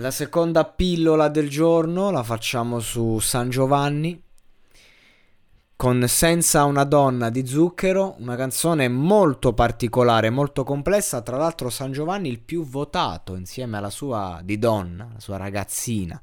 La seconda pillola del giorno la facciamo su San Giovanni con Senza una donna di Zucchero, una canzone molto particolare, molto complessa, tra l'altro San Giovanni il più votato insieme alla sua di donna, la sua ragazzina.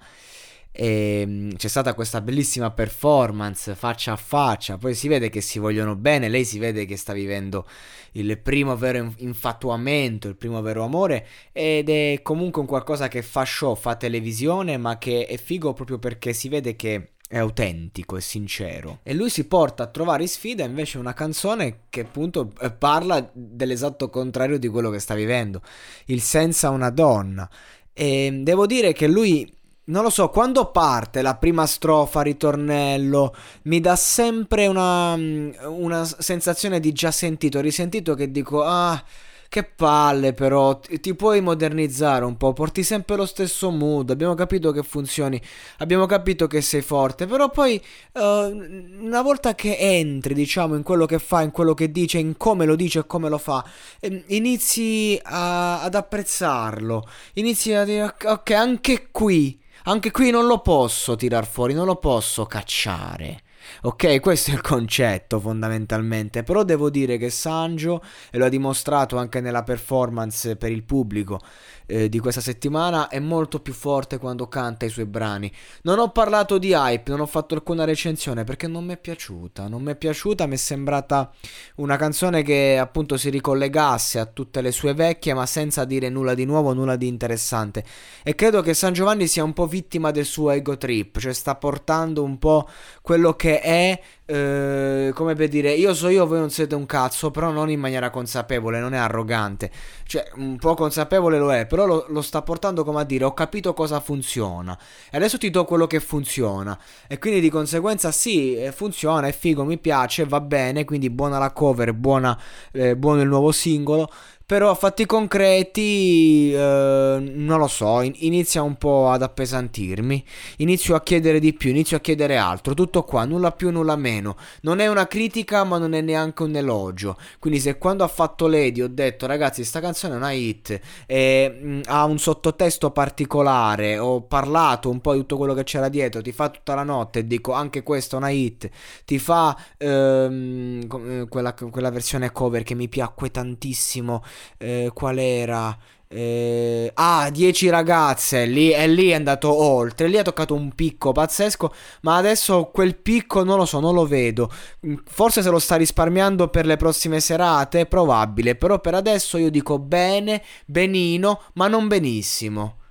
E ehm, c'è stata questa bellissima performance faccia a faccia, poi si vede che si vogliono bene, lei si vede che sta vivendo il primo vero infatuamento, il primo vero amore ed è comunque un qualcosa che fa show, fa televisione, ma che è figo proprio perché si vede che è autentico, è sincero. E lui si porta a trovare sfida invece una canzone che appunto eh, parla dell'esatto contrario di quello che sta vivendo, il senza una donna. E devo dire che lui non lo so, quando parte la prima strofa, ritornello, mi dà sempre una, mm, una sensazione di già sentito, risentito che dico, ah, che palle però, ti, ti, puoi modernizzare un po', porti sempre lo stesso mood, abbiamo capito che funzioni, abbiamo capito che sei forte, però poi uh, una volta che entri, diciamo, in quello che fa, in quello che dice, in come lo dice e come lo fa, eh, inizi a, ad apprezzarlo, inizi a dire, ok, anche qui anche qui non lo posso tirar fuori, non lo posso cacciare. Ok, questo è il concetto fondamentalmente, però devo dire che Sanjo, e lo ha dimostrato anche nella performance per il pubblico, eh, di questa settimana è molto più forte quando canta i suoi brani. Non ho parlato di hype, non ho fatto alcuna recensione perché non mi è piaciuta. Non mi è piaciuta, mi è sembrata una canzone che appunto si ricollegasse a tutte le sue vecchie, ma senza dire nulla di nuovo, nulla di interessante. E credo che San Giovanni sia un po' vittima del suo ego trip, cioè sta portando un po' quello che è eh, come per dire, io so io, voi non siete un cazzo, però non in maniera consapevole, non è arrogante. Cioè, un po' consapevole lo è, però lo, lo, sta portando come a dire, ho capito cosa funziona. E adesso ti do quello che funziona. E quindi di conseguenza sì, eh, funziona, è figo, mi piace, va bene, quindi buona la cover, buona, eh, buono il nuovo singolo. Però fatti concreti, eh, non lo so, inizia un po' ad appesantirmi. Inizio a chiedere di più, inizio a chiedere altro. Tutto qua, nulla più, nulla meno. Non è una critica, ma non è neanche un elogio. Quindi, se quando ha fatto Lady ho detto, ragazzi, sta canzone è una hit, e, mh, ha un sottotesto particolare, ho parlato un po' di tutto quello che c'era dietro, ti fa tutta la notte e dico anche questa è una hit, ti fa ehm, eh, quella, quella versione cover che mi piacque tantissimo eh, qual era? Eh, ah, 10 ragazze, lì, e lì è andato oltre, lì ha toccato un picco pazzesco, ma adesso quel picco non lo so, non lo vedo. Mm, forse se lo sta risparmiando per le prossime serate, probabile, però per adesso io dico bene, benino, ma non benissimo.